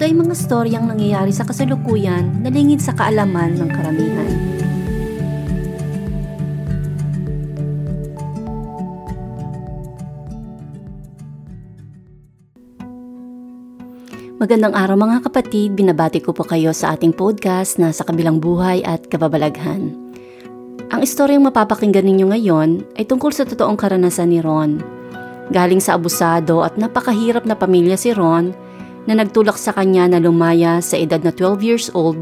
ito ay mga storyang nangyayari sa kasalukuyan na lingid sa kaalaman ng karamihan. Magandang araw mga kapatid, binabati ko po kayo sa ating podcast na sa kabilang buhay at kababalaghan. Ang istoryang mapapakinggan ninyo ngayon ay tungkol sa totoong karanasan ni Ron. Galing sa abusado at napakahirap na pamilya si Ron na nagtulak sa kanya na lumaya sa edad na 12 years old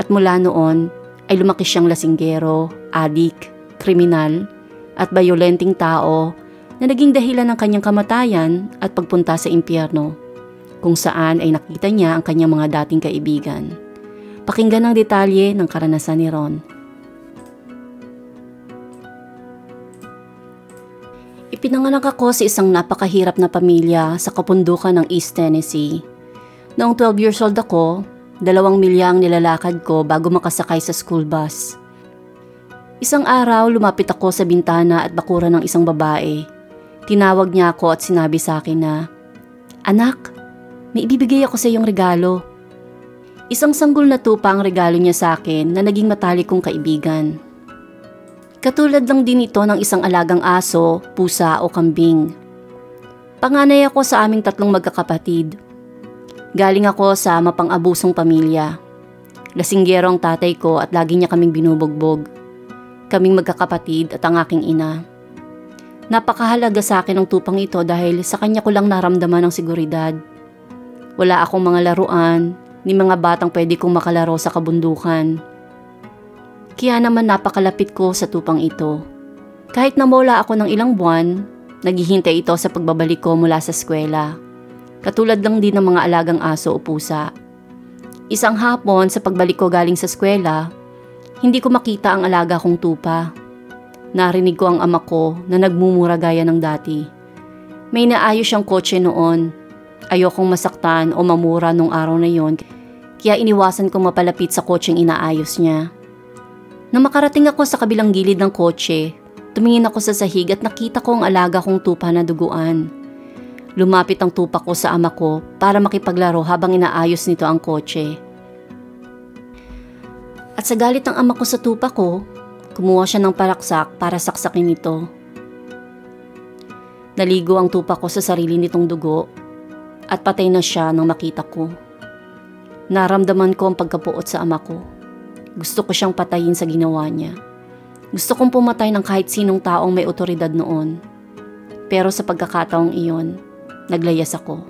at mula noon ay lumaki siyang lasinggero, adik, kriminal at bayolenteng tao na naging dahilan ng kanyang kamatayan at pagpunta sa impyerno kung saan ay nakita niya ang kanyang mga dating kaibigan. Pakinggan ang detalye ng karanasan ni Ron. Ipinanganak ako sa isang napakahirap na pamilya sa kapundukan ng East Tennessee Noong 12 years old ako, dalawang milya ang nilalakad ko bago makasakay sa school bus. Isang araw, lumapit ako sa bintana at bakura ng isang babae. Tinawag niya ako at sinabi sa akin na, Anak, may ibibigay ako sa iyong regalo. Isang sanggol na tupa ang regalo niya sa akin na naging matalik kong kaibigan. Katulad lang din ito ng isang alagang aso, pusa o kambing. Panganay ako sa aming tatlong magkakapatid Galing ako sa mapang-abusong pamilya. Lasinggero ang tatay ko at lagi niya kaming binubugbog. Kaming magkakapatid at ang aking ina. Napakahalaga sa akin ang tupang ito dahil sa kanya ko lang naramdaman ng seguridad. Wala akong mga laruan, ni mga batang pwede kong makalaro sa kabundukan. Kaya naman napakalapit ko sa tupang ito. Kahit namola ako ng ilang buwan, naghihintay ito sa pagbabalik ko mula sa eskwela. Katulad lang din ng mga alagang aso o pusa. Isang hapon sa pagbalik ko galing sa eskwela, hindi ko makita ang alaga kong tupa. Narinig ko ang ama ko na nagmumura gaya ng dati. May naayos siyang kotse noon. Ayokong masaktan o mamura nung araw na yon, kaya iniwasan kong mapalapit sa kotseng inaayos niya. Nang makarating ako sa kabilang gilid ng kotse, tumingin ako sa sahig at nakita ko ang alaga kong tupa na duguan. Lumapit ang tupa ko sa ama ko para makipaglaro habang inaayos nito ang kotse. At sa galit ng ama ko sa tupa ko, kumuha siya ng paraksak para saksakin ito. Naligo ang tupa ko sa sarili nitong dugo at patay na siya nang makita ko. Naramdaman ko ang pagkapuot sa ama ko. Gusto ko siyang patayin sa ginawa niya. Gusto kong pumatay ng kahit sinong taong may otoridad noon. Pero sa pagkakataong iyon, Naglayas ako.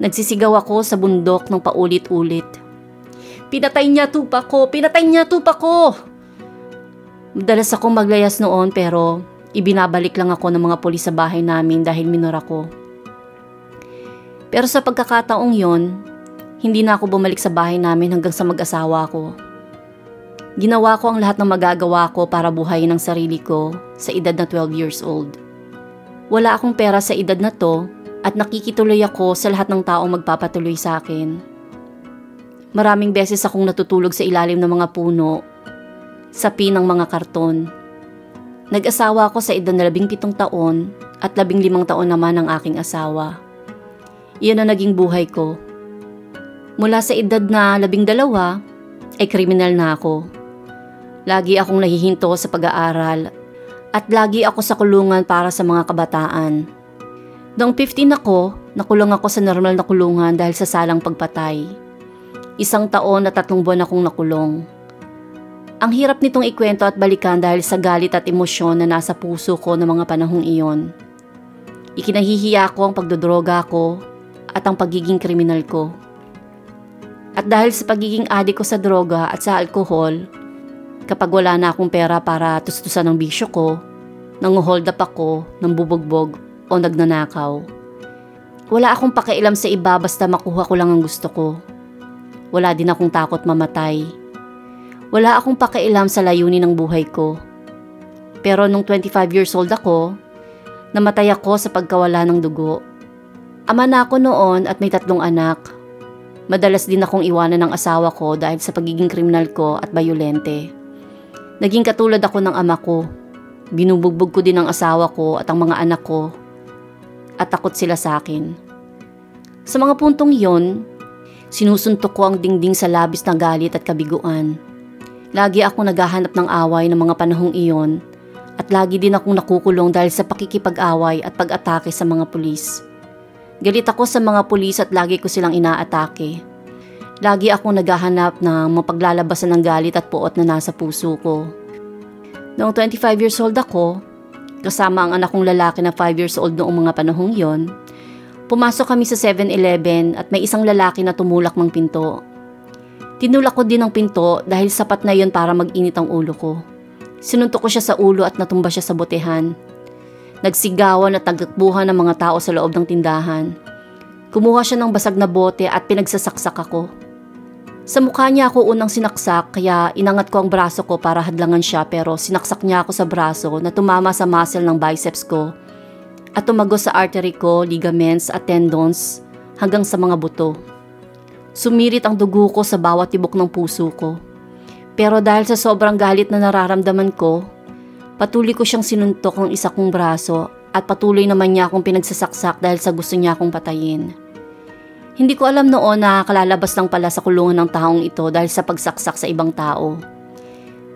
Nagsisigaw ako sa bundok ng paulit-ulit. Pinatay niya tupa ko! Pinatay niya tupa ko! Madalas akong maglayas noon pero ibinabalik lang ako ng mga polis sa bahay namin dahil minor ako. Pero sa pagkakataong yon, hindi na ako bumalik sa bahay namin hanggang sa mag-asawa ko. Ginawa ko ang lahat ng magagawa ko para buhayin ang sarili ko sa edad na 12 years old. Wala akong pera sa edad na to at nakikituloy ako sa lahat ng taong magpapatuloy sa akin. Maraming beses akong natutulog sa ilalim ng mga puno, sa ng mga karton. Nag-asawa ako sa edad na labing pitong taon at labing limang taon naman ang aking asawa. Iyan ang naging buhay ko. Mula sa edad na labing dalawa, ay kriminal na ako. Lagi akong nahihinto sa pag-aaral at lagi ako sa kulungan para sa mga kabataan Noong 15 ako, nakulong ako sa normal na kulungan dahil sa salang pagpatay. Isang taon at tatlong buwan akong nakulong. Ang hirap nitong ikwento at balikan dahil sa galit at emosyon na nasa puso ko ng mga panahong iyon. Ikinahihiya ko ang pagdodroga ko at ang pagiging kriminal ko. At dahil sa pagiging adik ko sa droga at sa alkohol, kapag wala na akong pera para tustusan ng bisyo ko, nanguhold up ako ng bubugbog o nagnanakaw. Wala akong pakialam sa iba basta makuha ko lang ang gusto ko. Wala din akong takot mamatay. Wala akong pakialam sa layunin ng buhay ko. Pero nung 25 years old ako, namatay ako sa pagkawala ng dugo. Ama na ako noon at may tatlong anak. Madalas din akong iwanan ng asawa ko dahil sa pagiging kriminal ko at bayolente. Naging katulad ako ng ama ko. Binubugbog ko din ang asawa ko at ang mga anak ko at takot sila sa akin. Sa mga puntong iyon, sinusuntok ko ang dingding sa labis na galit at kabiguan. Lagi ako naghahanap ng away ng mga panahong iyon at lagi din akong nakukulong dahil sa pakikipag-away at pag-atake sa mga pulis. Galit ako sa mga pulis at lagi ko silang inaatake. Lagi akong naghahanap ng mapaglalabasan ng galit at puot na nasa puso ko. Noong 25 years old ako, kasama ang anak kong lalaki na 5 years old noong mga panahong yon, pumasok kami sa 7-Eleven at may isang lalaki na tumulak ng pinto. Tinulak ko din ang pinto dahil sapat na yon para mag-init ang ulo ko. Sinuntok ko siya sa ulo at natumba siya sa botehan. Nagsigawan at nagtakbuhan ng mga tao sa loob ng tindahan. Kumuha siya ng basag na bote at pinagsasaksak ako. Sa mukha niya ako unang sinaksak kaya inangat ko ang braso ko para hadlangan siya pero sinaksak niya ako sa braso na tumama sa muscle ng biceps ko at tumagos sa artery ko, ligaments at tendons hanggang sa mga buto. Sumirit ang dugo ko sa bawat tibok ng puso ko. Pero dahil sa sobrang galit na nararamdaman ko, patuloy ko siyang sinuntok ng isa kong braso at patuloy naman niya akong pinagsasaksak dahil sa gusto niya akong patayin. Hindi ko alam noon na kalalabas lang pala sa kulungan ng taong ito dahil sa pagsaksak sa ibang tao.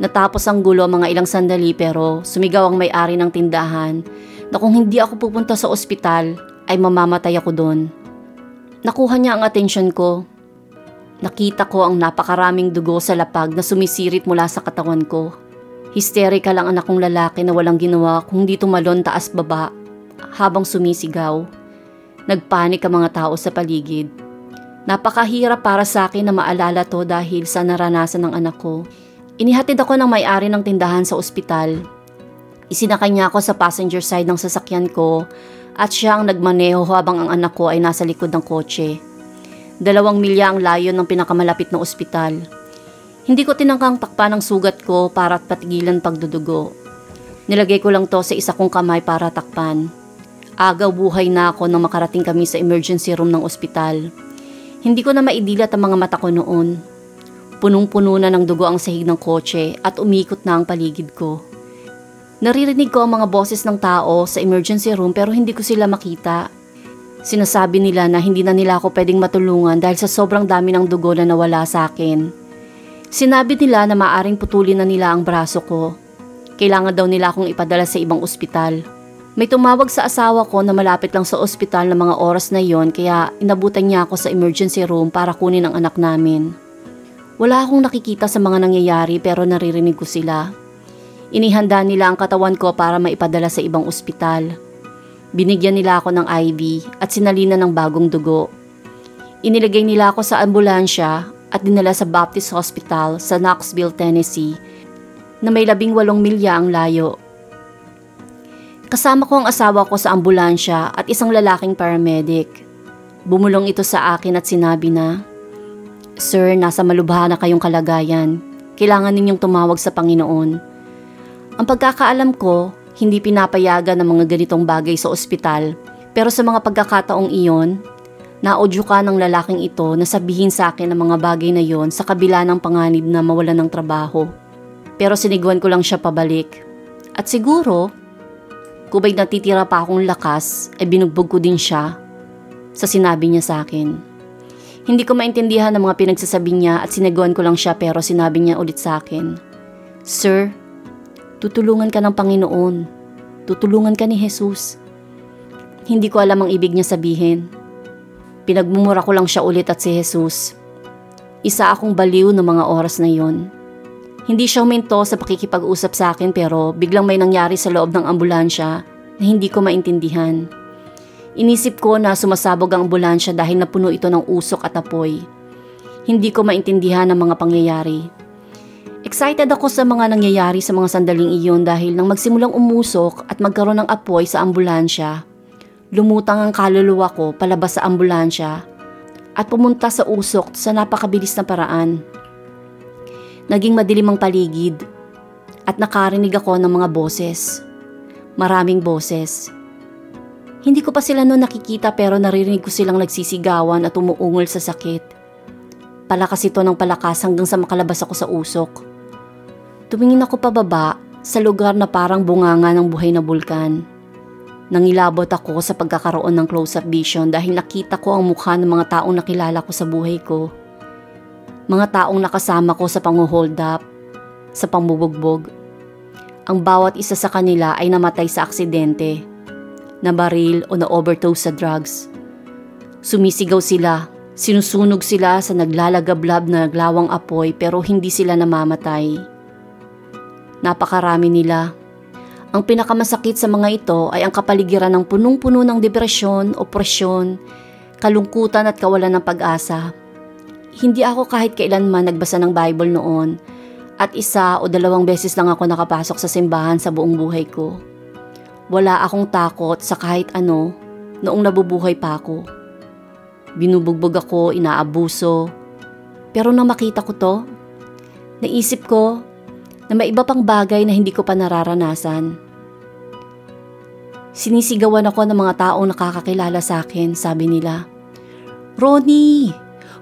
Natapos ang gulo mga ilang sandali pero sumigaw ang may-ari ng tindahan na kung hindi ako pupunta sa ospital ay mamamatay ako doon. Nakuha niya ang atensyon ko Nakita ko ang napakaraming dugo sa lapag na sumisirit mula sa katawan ko. Hysterika lang anak kong lalaki na walang ginawa kung di tumalon taas baba habang sumisigaw. Nagpanik ang mga tao sa paligid. Napakahirap para sa akin na maalala to dahil sa naranasan ng anak ko. Inihatid ako ng may-ari ng tindahan sa ospital. Isinakay niya ako sa passenger side ng sasakyan ko at siya ang nagmaneho habang ang anak ko ay nasa likod ng kotse. Dalawang milya ang layo ng pinakamalapit na ospital. Hindi ko tinangkang takpan ang sugat ko para patigilan pagdudugo. Nilagay ko lang to sa isa kong kamay para takpan. Agaw buhay na ako nang makarating kami sa emergency room ng ospital. Hindi ko na maidilat ang mga mata ko noon. Punong-puno na ng dugo ang sahig ng kotse at umikot na ang paligid ko. Naririnig ko ang mga boses ng tao sa emergency room pero hindi ko sila makita. Sinasabi nila na hindi na nila ako pwedeng matulungan dahil sa sobrang dami ng dugo na nawala sa akin. Sinabi nila na maaring putulin na nila ang braso ko. Kailangan daw nila akong ipadala sa ibang ospital. May tumawag sa asawa ko na malapit lang sa ospital ng mga oras na yon kaya inabutan niya ako sa emergency room para kunin ang anak namin. Wala akong nakikita sa mga nangyayari pero naririnig ko sila. Inihanda nila ang katawan ko para maipadala sa ibang ospital. Binigyan nila ako ng IV at sinalina ng bagong dugo. Inilagay nila ako sa ambulansya at dinala sa Baptist Hospital sa Knoxville, Tennessee na may labing walong milya ang layo. Kasama ko ang asawa ko sa ambulansya at isang lalaking paramedic. Bumulong ito sa akin at sinabi na, Sir, nasa malubha na kayong kalagayan. Kailangan ninyong tumawag sa Panginoon. Ang pagkakaalam ko, hindi pinapayagan ng mga ganitong bagay sa ospital. Pero sa mga pagkakataong iyon, naudyo ka ng lalaking ito na sabihin sa akin ang mga bagay na yon sa kabila ng panganib na mawalan ng trabaho. Pero siniguan ko lang siya pabalik. At siguro, kubay natitira pa akong lakas, ay binugbog ko din siya sa sinabi niya sa akin. Hindi ko maintindihan ang mga pinagsasabi niya at siniguan ko lang siya pero sinabi niya ulit sa akin, Sir, Tutulungan ka ng Panginoon. Tutulungan ka ni Jesus. Hindi ko alam ang ibig niya sabihin. Pinagmumura ko lang siya ulit at si Jesus. Isa akong baliw ng mga oras na yon. Hindi siya huminto sa pakikipag-usap sa akin pero biglang may nangyari sa loob ng ambulansya na hindi ko maintindihan. Inisip ko na sumasabog ang ambulansya dahil napuno ito ng usok at apoy. Hindi ko maintindihan ang mga pangyayari. Excited ako sa mga nangyayari sa mga sandaling iyon dahil nang magsimulang umusok at magkaroon ng apoy sa ambulansya, lumutang ang kaluluwa ko palabas sa ambulansya at pumunta sa usok sa napakabilis na paraan. Naging madilim ang paligid at nakarinig ako ng mga boses. Maraming boses. Hindi ko pa sila noon nakikita pero naririnig ko silang nagsisigawan at umuungol sa sakit. Palakas ito ng palakas hanggang sa makalabas ako sa usok. Tumingin ako pababa sa lugar na parang bunganga ng buhay na bulkan. Nangilabot ako sa pagkakaroon ng close-up vision dahil nakita ko ang mukha ng mga taong nakilala ko sa buhay ko. Mga taong nakasama ko sa panguhold up, sa pambubugbog. Ang bawat isa sa kanila ay namatay sa aksidente, nabaril o na-overdose sa drugs. Sumisigaw sila, sinusunog sila sa naglalagablab na naglawang apoy pero hindi sila namamatay. Napakarami nila ang pinakamasakit sa mga ito ay ang kapaligiran ng punong-puno ng depresyon, opresyon, kalungkutan at kawalan ng pag-asa. Hindi ako kahit kailanman nagbasa ng Bible noon at isa o dalawang beses lang ako nakapasok sa simbahan sa buong buhay ko. Wala akong takot sa kahit ano noong nabubuhay pa ako. Binubugbog ako, inaabuso. Pero nang makita ko to, naisip ko na may iba pang bagay na hindi ko pa nararanasan. Sinisigawan ako ng mga taong nakakakilala sa akin, sabi nila. Ronnie,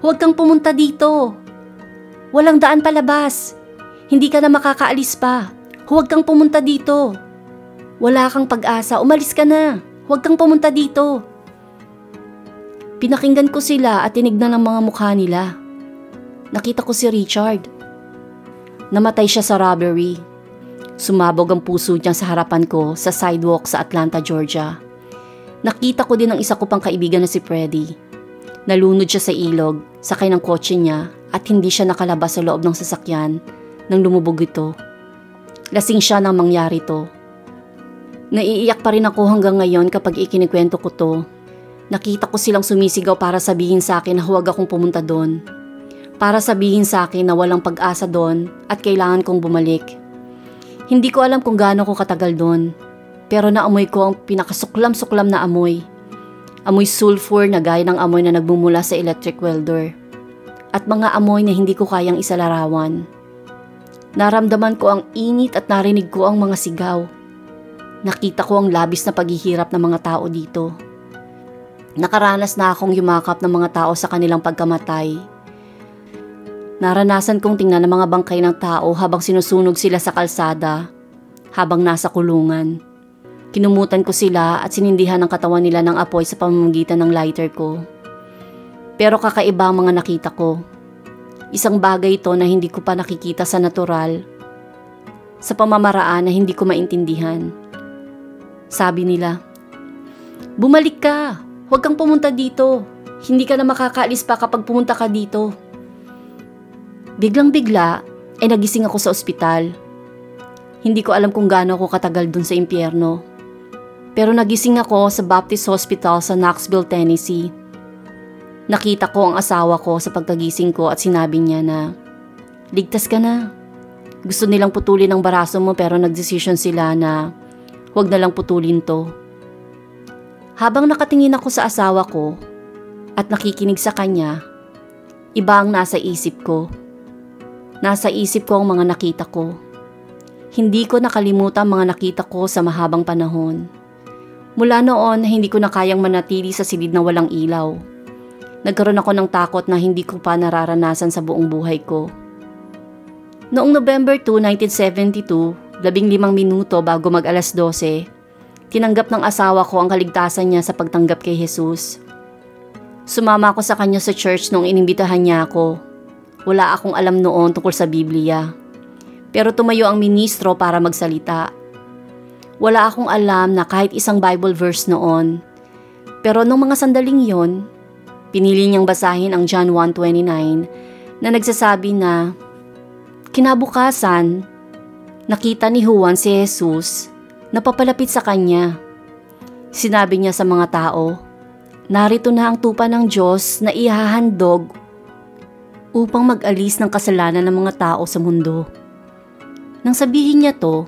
huwag kang pumunta dito. Walang daan palabas. Hindi ka na makakaalis pa. Huwag kang pumunta dito. Wala kang pag-asa, umalis ka na. Huwag kang pumunta dito. Pinakinggan ko sila at tinignan ang mga mukha nila. Nakita ko si Richard. Namatay siya sa robbery Sumabog ang puso niya sa harapan ko sa sidewalk sa Atlanta, Georgia. Nakita ko din ang isa ko pang kaibigan na si Freddy. Nalunod siya sa ilog, sakay ng kotse niya at hindi siya nakalabas sa loob ng sasakyan nang lumubog ito. Lasing siya nang mangyari to. Naiiyak pa rin ako hanggang ngayon kapag ikinikwento ko to. Nakita ko silang sumisigaw para sabihin sa akin na huwag akong pumunta doon. Para sabihin sa akin na walang pag-asa doon at kailangan kong bumalik hindi ko alam kung gaano ko katagal doon, pero naamoy ko ang pinakasuklam-suklam na amoy. Amoy sulfur na gaya ng amoy na nagmumula sa electric welder. At mga amoy na hindi ko kayang isalarawan. Naramdaman ko ang init at narinig ko ang mga sigaw. Nakita ko ang labis na paghihirap ng mga tao dito. Nakaranas na akong yumakap ng mga tao sa kanilang pagkamatay Naranasan kong tingnan ang mga bangkay ng tao habang sinusunog sila sa kalsada, habang nasa kulungan. Kinumutan ko sila at sinindihan ang katawan nila ng apoy sa pamamagitan ng lighter ko. Pero kakaiba ang mga nakita ko. Isang bagay ito na hindi ko pa nakikita sa natural. Sa pamamaraan na hindi ko maintindihan. Sabi nila, Bumalik ka! Huwag kang pumunta dito. Hindi ka na makakaalis pa kapag pumunta ka dito. Biglang bigla ay nagising ako sa ospital. Hindi ko alam kung gaano ako katagal dun sa impyerno. Pero nagising ako sa Baptist Hospital sa Knoxville, Tennessee. Nakita ko ang asawa ko sa pagkagising ko at sinabi niya na, Ligtas ka na. Gusto nilang putulin ang baraso mo pero nagdesisyon sila na huwag na lang putulin to. Habang nakatingin ako sa asawa ko at nakikinig sa kanya, iba ang nasa isip ko. Nasa isip ko ang mga nakita ko. Hindi ko nakalimutan mga nakita ko sa mahabang panahon. Mula noon, hindi ko na kayang manatili sa silid na walang ilaw. Nagkaroon ako ng takot na hindi ko pa nararanasan sa buong buhay ko. Noong November 2, 1972, labing limang minuto bago mag alas 12, tinanggap ng asawa ko ang kaligtasan niya sa pagtanggap kay Jesus. Sumama ako sa kanya sa church nung inimbitahan niya ako wala akong alam noon tungkol sa Biblia. Pero tumayo ang ministro para magsalita. Wala akong alam na kahit isang Bible verse noon. Pero nung mga sandaling yon, pinili niyang basahin ang John 1.29 na nagsasabi na, Kinabukasan, nakita ni Juan si Jesus na papalapit sa kanya. Sinabi niya sa mga tao, Narito na ang tupa ng Diyos na ihahandog upang mag-alis ng kasalanan ng mga tao sa mundo. Nang sabihin niya to,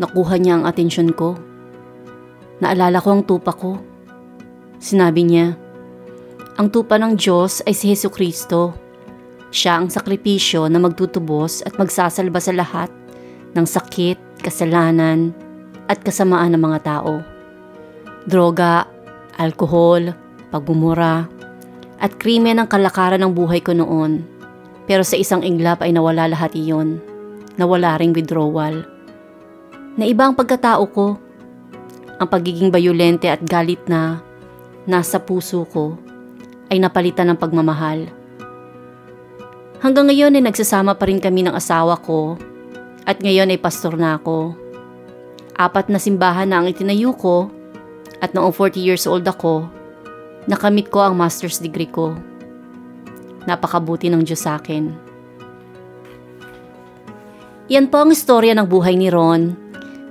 nakuha niya ang atensyon ko. Naalala ko ang tupa ko. Sinabi niya, Ang tupa ng Diyos ay si Heso Kristo. Siya ang sakripisyo na magtutubos at magsasalba sa lahat ng sakit, kasalanan, at kasamaan ng mga tao. Droga, alkohol, pagmumura, at krimen ang kalakaran ng buhay ko noon. Pero sa isang iglap ay nawala lahat iyon. Nawala ring withdrawal. Na iba ang pagkatao ko. Ang pagiging bayulente at galit na nasa puso ko ay napalitan ng pagmamahal. Hanggang ngayon ay nagsasama pa rin kami ng asawa ko at ngayon ay pastor na ako. Apat na simbahan na ang itinayo ko at noong 40 years old ako, nakamit ko ang master's degree ko. Napakabuti ng Diyos sa akin. Yan po ang istorya ng buhay ni Ron.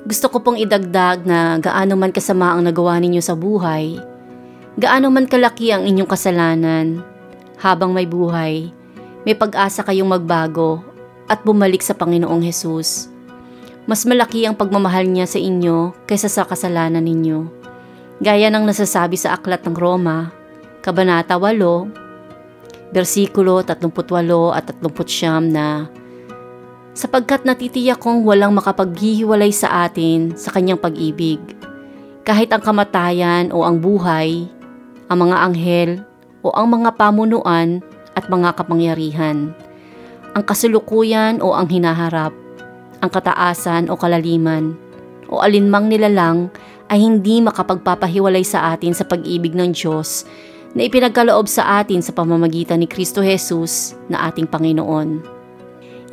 Gusto ko pong idagdag na gaano man kasama ang nagawa ninyo sa buhay, Gaano man kalaki ang inyong kasalanan, habang may buhay, may pag-asa kayong magbago at bumalik sa Panginoong Hesus. Mas malaki ang pagmamahal niya sa inyo kaysa sa kasalanan ninyo. Gaya ng nasasabi sa Aklat ng Roma, Kabanata 8, versikulo 38 at 39 na sapagkat natitiyak kong walang makapaghihiwalay sa atin sa kanyang pag-ibig. Kahit ang kamatayan o ang buhay, ang mga anghel o ang mga pamunuan at mga kapangyarihan, ang kasulukuyan o ang hinaharap, ang kataasan o kalaliman, o alinmang nilalang ay hindi makapagpapahiwalay sa atin sa pag-ibig ng Diyos na ipinagkaloob sa atin sa pamamagitan ni Kristo Jesus na ating Panginoon.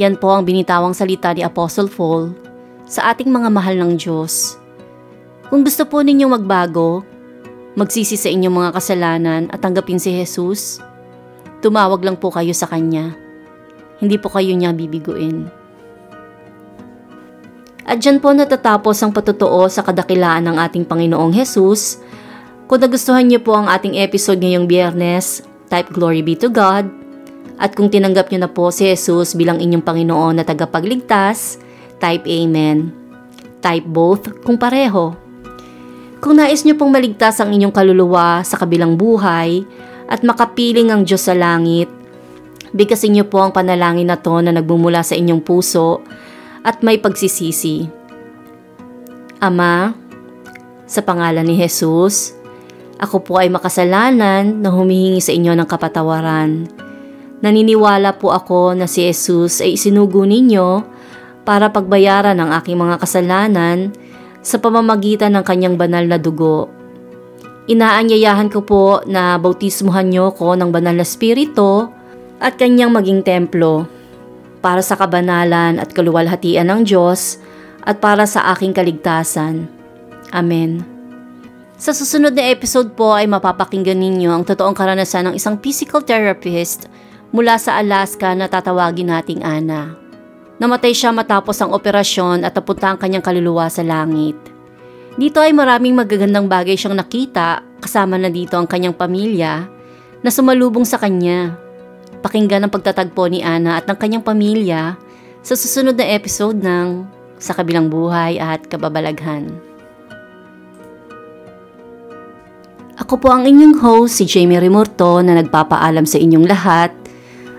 Yan po ang binitawang salita ni Apostle Paul sa ating mga mahal ng Diyos. Kung gusto po ninyong magbago, magsisi sa inyong mga kasalanan at tanggapin si Jesus, tumawag lang po kayo sa Kanya. Hindi po kayo niya bibiguin. At dyan po natatapos ang patutuo sa kadakilaan ng ating Panginoong Jesus. Kung nagustuhan niyo po ang ating episode ngayong biyernes, type Glory be to God. At kung tinanggap niyo na po si Jesus bilang inyong Panginoon na tagapagligtas, type Amen. Type both kung pareho. Kung nais niyo pong maligtas ang inyong kaluluwa sa kabilang buhay at makapiling ang Diyos sa langit, bigkasin niyo po ang panalangin na to na nagmumula sa inyong puso at may pagsisisi. Ama, sa pangalan ni Jesus, ako po ay makasalanan na humihingi sa inyo ng kapatawaran. Naniniwala po ako na si Jesus ay isinugo ninyo para pagbayaran ang aking mga kasalanan sa pamamagitan ng kanyang banal na dugo. Inaanyayahan ko po na bautismuhan niyo ko ng banal na spirito at kanyang maging templo para sa kabanalan at kaluwalhatian ng Diyos at para sa aking kaligtasan. Amen. Sa susunod na episode po ay mapapakinggan ninyo ang totoong karanasan ng isang physical therapist mula sa Alaska na tatawagin nating Ana. Namatay siya matapos ang operasyon at napunta ang kanyang kaluluwa sa langit. Dito ay maraming magagandang bagay siyang nakita kasama na dito ang kanyang pamilya na sumalubong sa kanya. Pakinggan ang pagtatagpo ni Ana at ng kanyang pamilya sa susunod na episode ng Sa Kabilang Buhay at Kababalaghan. Ako po ang inyong host, si Jamie Remorto na nagpapaalam sa inyong lahat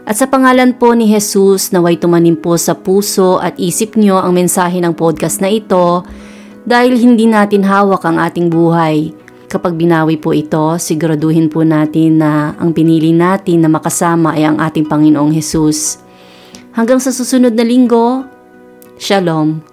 at sa pangalan po ni Jesus, naway tumanim po sa puso at isip nyo ang mensahe ng podcast na ito dahil hindi natin hawak ang ating buhay. Kapag binawi po ito, siguraduhin po natin na ang pinili natin na makasama ay ang ating Panginoong Jesus. Hanggang sa susunod na linggo, Shalom.